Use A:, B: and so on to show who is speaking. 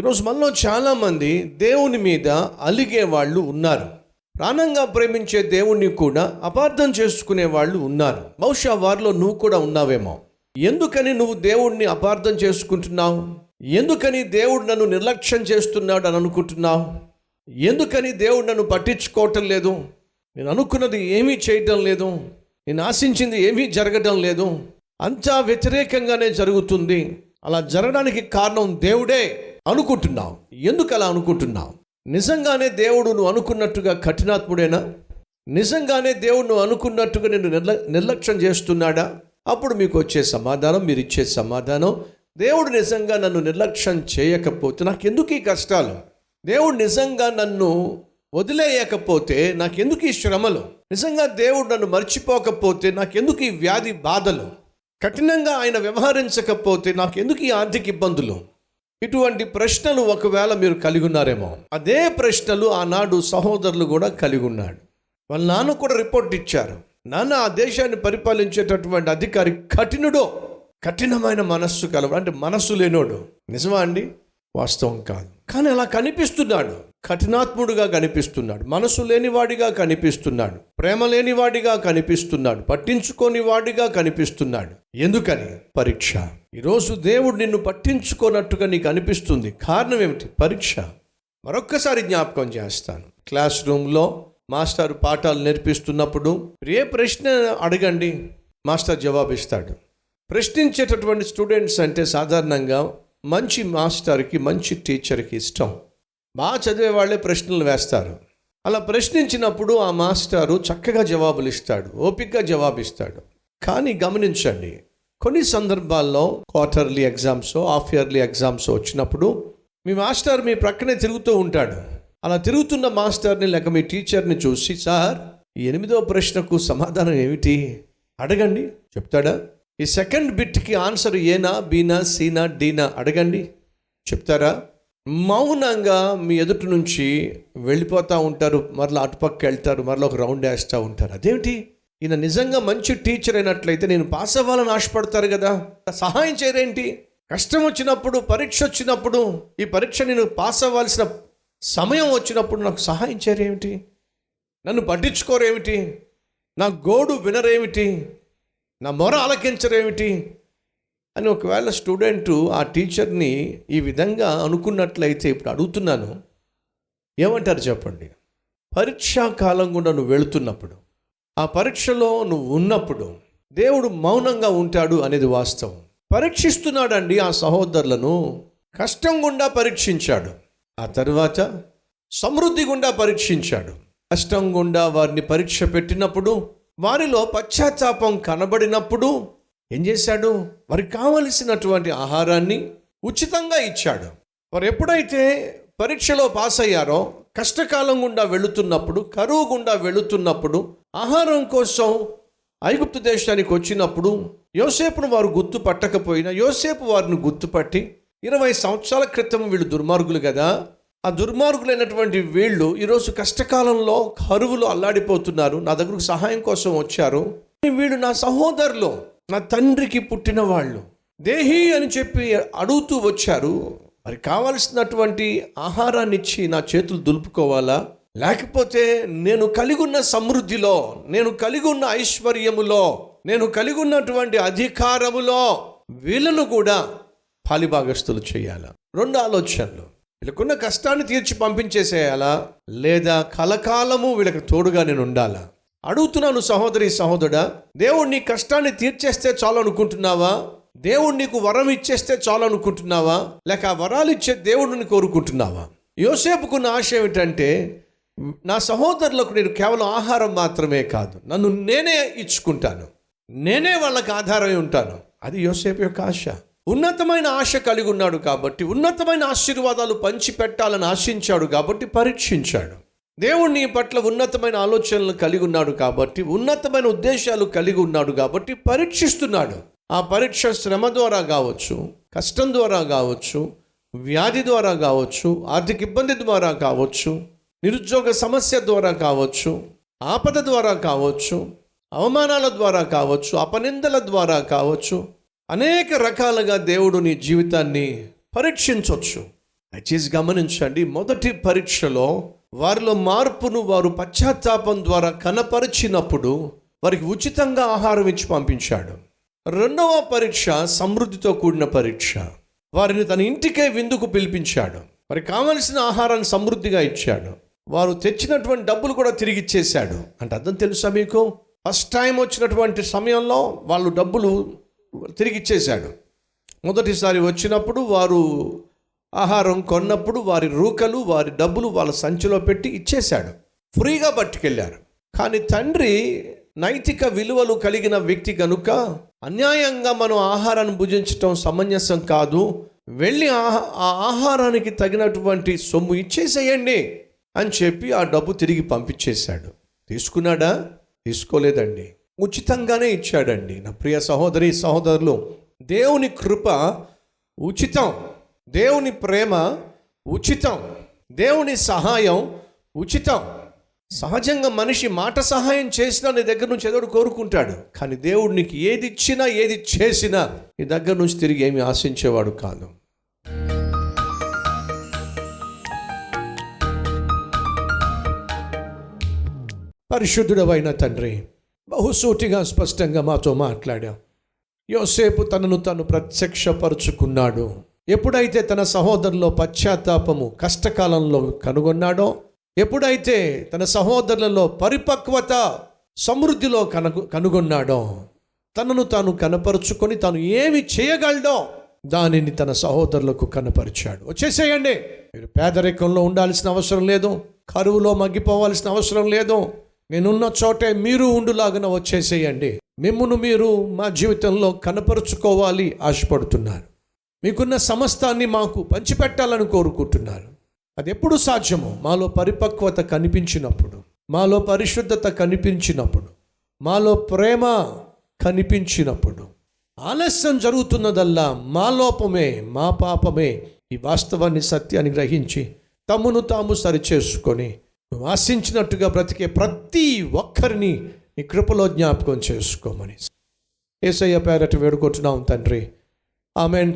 A: ఈరోజు మనలో చాలామంది దేవుని మీద అలిగే వాళ్ళు ఉన్నారు. ప్రాణంగా ప్రేమించే దేవుణ్ణి కూడా అపార్థం చేసుకునే వాళ్ళు ఉన్నారు. బహుశా వారిలో నువ్వు కూడా ఉన్నావేమో. ఎందుకని నువ్వు దేవుణ్ణి అపార్థం చేసుకుంటున్నావు? ఎందుకని దేవుడు నన్ను నిర్లక్ష్యం చేస్తున్నాడు అని అనుకుంటున్నావు? ఎందుకని దేవుడు నన్ను పట్టించుకోవటం లేదు? నేను అనుకున్నది ఏమీ చేయటం లేదు. నేను ఆశించింది ఏమీ జరగటం లేదు. అంతా వ్యతిరేకంగానే జరుగుతుంది. అలా జరగడానికి కారణం దేవుడే. అనుకుంటున్నావు? ఎందుకు అలా అనుకుంటున్నావు? నిజంగానే దేవుడు నువ్వు అనుకున్నట్టుగా కఠినాత్ముడేనా? నిజంగానే దేవుడు నువ్వు అనుకున్నట్టుగా నేను నిర్ల నిర్లక్ష్యం చేస్తున్నాడా? అప్పుడు మీకు వచ్చే సమాధానం మీరు ఇచ్చే సమాధానం దేవుడు నిజంగా నన్ను నిర్లక్ష్యం చేయకపోతే నాకు ఎందుకు ఈ కష్టాలు? దేవుడు నిజంగా నన్ను వదిలేయకపోతే నాకెందుకు ఈ శ్రమలు? నిజంగా దేవుడు నన్ను మర్చిపోకపోతే నాకెందుకు ఈ వ్యాధి బాధలు? కఠినంగా ఆయన వ్యవహరించకపోతే నాకెందుకు ఈ ఆర్థిక ఇబ్బందులు? ఇటువంటి ప్రశ్నలు ఒకవేళ మీరు కలిగి ఉన్నారేమో. అదే ప్రశ్నలు ఆనాడు సహోదరులు కూడా కలిగి ఉన్నాడు. వాళ్ళ నాన్న కూడా రిపోర్ట్ ఇచ్చారు. నాన్న ఆ దేశాన్ని పరిపాలించేటటువంటి అధికారి కఠినుడో కఠినమైన మనస్సు కలవ అంటే మనస్సు లేనోడు. నిజమా అండి? వాస్తవం కాదు. కానీ అలా కనిపిస్తున్నాడు. కఠినాత్ముడుగా కనిపిస్తున్నాడు. మనసు లేనివాడిగా కనిపిస్తున్నాడు. ప్రేమ లేనివాడిగా కనిపిస్తున్నాడు. పట్టించుకోని వాడిగా కనిపిస్తున్నాడు. ఎందుకని? పరీక్ష. ఈరోజు దేవుడు నిన్ను పట్టించుకోనట్టుగా నీకు అనిపిస్తుంది. కారణం ఏమిటి? పరీక్ష. మరొక్కసారి జ్ఞాపకం చేస్తాను. క్లాస్ రూమ్లో మాస్టర్ పాఠాలు నేర్పిస్తున్నప్పుడు ఏ ప్రశ్న అడగండి. మాస్టర్ జవాబిస్తాడు. ప్రశ్నించేటటువంటి స్టూడెంట్స్ అంటే సాధారణంగా మంచి మాస్టర్కి మంచి టీచర్కి ఇష్టం. బాగా చదివే వాళ్ళే ప్రశ్నలు వేస్తారు. అలా ప్రశ్నించినప్పుడు ఆ మాస్టారు చక్కగా జవాబులు ఇస్తాడు ఓపికగా జవాబిస్తాడు. కానీ గమనించండి కొన్ని సందర్భాల్లో quarterly exams half yearly exams వచ్చినప్పుడు మీ మాస్టర్ మీ ప్రక్కనే తిరుగుతూ ఉంటాడు. అలా తిరుగుతున్న మాస్టర్ని లేక మీ టీచర్ని చూసి సార్ ఈ ఎనిమిదో ప్రశ్నకు సమాధానం ఏమిటి? అడగండి. చెప్తాడా? ఈ సెకండ్ బిట్కి ఆన్సర్ ఏనా బీనా సీనా డీనా అడగండి. చెప్తారా? మౌనంగా మీ ఎదుటి నుంచి వెళ్ళిపోతూ ఉంటారు మరలా అటుపక్క వెళ్తారు మరలా ఒక రౌండ్ వేస్తూ ఉంటారు. అదేమిటి ఈయన నిజంగా మంచి టీచర్ అయినట్లయితే నేను పాస్ అవ్వాలని ఆశపడతారు కదా. సహాయం చేయరేంటి? కష్టం వచ్చినప్పుడు పరీక్ష వచ్చినప్పుడు ఈ పరీక్ష నేను పాస్ అవ్వాల్సిన సమయం వచ్చినప్పుడు నాకు సహాయం చేయరేమిటి? నన్ను పట్టించుకోరేమిటి? నా గోడు వినరేమిటి? నా మొర ఆలకించరేమిటి? అని ఒకవేళ స్టూడెంట్ ఆ టీచర్ని ఈ విధంగా అనుకున్నట్లయితే ఇప్పుడు అడుగుతున్నాను. ఏమంటారు చెప్పండి? పరీక్షా కాలం గుండా నువ్వు వెళుతున్నప్పుడు ఆ పరీక్షలో నువ్వు ఉన్నప్పుడు దేవుడు మౌనంగా ఉంటాడు అనేది వాస్తవం. పరీక్షిస్తున్నాడండి ఆ సహోదరులను కష్టం గుండా పరీక్షించాడు. ఆ తర్వాత సమృద్ధి గుండా పరీక్షించాడు. కష్టం గుండా వారిని పరీక్ష పెట్టినప్పుడు వారిలో పశ్చాత్తాపం కనబడినప్పుడు ఏం చేశాడు? వారికి కావలసినటువంటి ఆహారాన్ని ఉచితంగా ఇచ్చాడు. వారు ఎప్పుడైతే పరీక్షలో పాస్ అయ్యారో కష్టకాలం గుండా వెళుతున్నప్పుడు కరువు గుండా వెళుతున్నప్పుడు ఆహారం కోసం ఐగుప్తు దేశానికి వచ్చినప్పుడు యోసేపును వారు గుర్తు పట్టకపోయినా యోసేపు వారిని గుర్తుపట్టి ఇరవై సంవత్సరాల క్రితం వీళ్ళు దుర్మార్గులు కదా ఆ దుర్మార్గులైనటువంటి వీళ్ళు ఈరోజు కష్టకాలంలో కరువులు అల్లాడిపోతున్నారు నా దగ్గరకు సహాయం కోసం వచ్చారు. వీళ్ళు నా సహోదరులు. నా తండ్రికి పుట్టిన వాళ్ళు. దేహి అని చెప్పి అడుగుతూ వచ్చారు. మరి కావలసినటువంటి ఆహారాన్ని ఇచ్చి నా చేతులు దులుపుకోవాలా? లేకపోతే నేను కలిగి ఉన్న సమృద్ధిలో నేను కలిగి ఉన్న ఐశ్వర్యములో నేను కలిగి ఉన్నటువంటి అధికారములో వీళ్ళను కూడా పాలిభాగస్తులు చేయాలా? రెండు ఆలోచనలు. వీళ్ళకున్న కష్టాన్ని తీర్చి పంపించేసేయాలా? లేదా కలకాలము వీళ్ళకి తోడుగా నేను ఉండాలా? అడుగుతున్నాను సహోదరి సహోదరుడా దేవుడు నీ కష్టాన్ని తీర్చేస్తే చాలు అనుకుంటున్నావా? దేవుడు నీకు వరం ఇచ్చేస్తే చాలు అనుకుంటున్నావా? లేక ఆ వరాలు ఇచ్చే దేవుడిని కోరుకుంటున్నావా? యోసేపుకున్న ఆశ ఏమిటంటే నా సహోదరులకు నేను కేవలం ఆహారం మాత్రమే కాదు నన్ను నేనే ఇచ్చుకుంటాను నేనే వాళ్ళకి ఆధారమై ఉంటాను. అది యోసేపు యొక్క ఆశ. ఉన్నతమైన ఆశ కలిగి ఉన్నాడు కాబట్టి ఉన్నతమైన ఆశీర్వాదాలు పంచిపెట్టాలని ఆశించాడు కాబట్టి పరీక్షించాడు. దేవుడు నీ పట్ల ఉన్నతమైన ఆలోచనలు కలిగి ఉన్నాడు కాబట్టి ఉన్నతమైన ఉద్దేశాలు కలిగి ఉన్నాడు కాబట్టి పరీక్షిస్తున్నాడు. ఆ పరీక్ష శ్రమ ద్వారా కావచ్చు కష్టం ద్వారా కావచ్చు వ్యాధి ద్వారా కావచ్చు ఆర్థిక ఇబ్బంది ద్వారా కావచ్చు నిరుద్యోగ సమస్య ద్వారా కావచ్చు ఆపద ద్వారా కావచ్చు అవమానాల ద్వారా కావచ్చు అపనిందల ద్వారా కావచ్చు అనేక రకాలుగా దేవుడు నీ జీవితాన్ని పరీక్షించవచ్చు దయచేసి గమనించండి మొదటి పరీక్షలో వారిలో మార్పును వారు పశ్చాత్తాపం ద్వారా కనపరిచినప్పుడు వారికి ఉచితంగా ఆహారం ఇచ్చి పంపించాడు. రెండవ పరీక్ష సమృద్ధితో కూడిన పరీక్ష. వారిని తన ఇంటికే విందుకు పిలిపించాడు. వారికి కావలసిన ఆహారాన్ని సమృద్ధిగా ఇచ్చాడు. వారు తెచ్చినటువంటి డబ్బులు కూడా తిరిగి ఇచ్చేశాడు. అంటే అర్థం తెలుసా మీకు? ఫస్ట్ టైం వచ్చినటువంటి సమయంలో వాళ్ళు డబ్బులు తిరిగి ఇచ్చేశాడు. మొదటిసారి వచ్చినప్పుడు వారు ఆహారం కొన్నప్పుడు వారి రూకలు వారి డబ్బులు వాళ్ళ సంచిలో పెట్టి ఇచ్చేశాడు. ఫ్రీగా పట్టుకెళ్ళారు. కానీ తండ్రి నైతిక విలువలు కలిగిన వ్యక్తి కనుక అన్యాయంగా మనం ఆహారాన్ని భుజించటం సమంజసం కాదు వెళ్ళి ఆహా ఆ ఆహారానికి తగినటువంటి సొమ్ము ఇచ్చేసేయండి అని చెప్పి ఆ డబ్బు తిరిగి పంపించేశాడు. తీసుకున్నాడా? తీసుకోలేదండి. ఉచితంగానే ఇచ్చాడండి. నా ప్రియ సహోదరి సహోదరులు దేవుని కృప ఉచితం. దేవుని ప్రేమ ఉచితం. దేవుని సహాయం ఉచితం. సహజంగా మనిషి మాట సహాయం చేసినా నీ దగ్గర నుంచి ఎదుడు కోరుకుంటాడు. కానీ దేవుడు నీకు ఏది ఇచ్చినా ఏది చేసినా నీ దగ్గర నుంచి తిరిగి ఏమి ఆశించేవాడు కాదు. పరిశుద్ధుడవైన తండ్రి బహుసూటిగా స్పష్టంగా మాతో మాట్లాడాం యోసేపు తనను తను ప్రత్యక్షపరుచుకున్నాడు. ఎప్పుడైతే తన సహోదరులో పశ్చాత్తాపము కష్టకాలంలో కనుగొన్నాడో ఎప్పుడైతే తన సహోదరులలో పరిపక్వత సమృద్ధిలో కనుగొ కనుగొన్నాడో తనను తాను కనపరుచుకొని తాను ఏమి చేయగలడో దానిని తన సహోదరులకు కనపరిచాడు. వచ్చేసేయండి. మీరు పేదరికంలో ఉండాల్సిన అవసరం లేదు కరువులో మగ్గిపోవాల్సిన అవసరం లేదు. నేనున్న చోటే మీరు ఉండులాగున వచ్చేసేయండి. మిమ్మును మీరు మా జీవితంలో కనపరుచుకోవాలి ఆశపడుతున్నారు. మీకున్న సమస్తాన్ని మాకు పంచిపెట్టాలని కోరుకుంటున్నారు. అది ఎప్పుడు సాధ్యమో? మాలో పరిపక్వత కనిపించినప్పుడు మాలో పరిశుద్ధత కనిపించినప్పుడు మాలో ప్రేమ కనిపించినప్పుడు. ఆలస్యం జరుగుతున్నదల్లా మా లోపమే మా పాపమే ఈ వాస్తవాన్ని సత్యాన్ని గ్రహించి తమను తాము సరిచేసుకొని నువ్వు ఆశించినట్టుగా బ్రతికే ప్రతి ఒక్కరిని నీ కృపలో జ్ఞాపకం చేసుకోమని. ఏసయ్య పేరట వేడుకుంటున్నాం తండ్రి. ఆమెన్.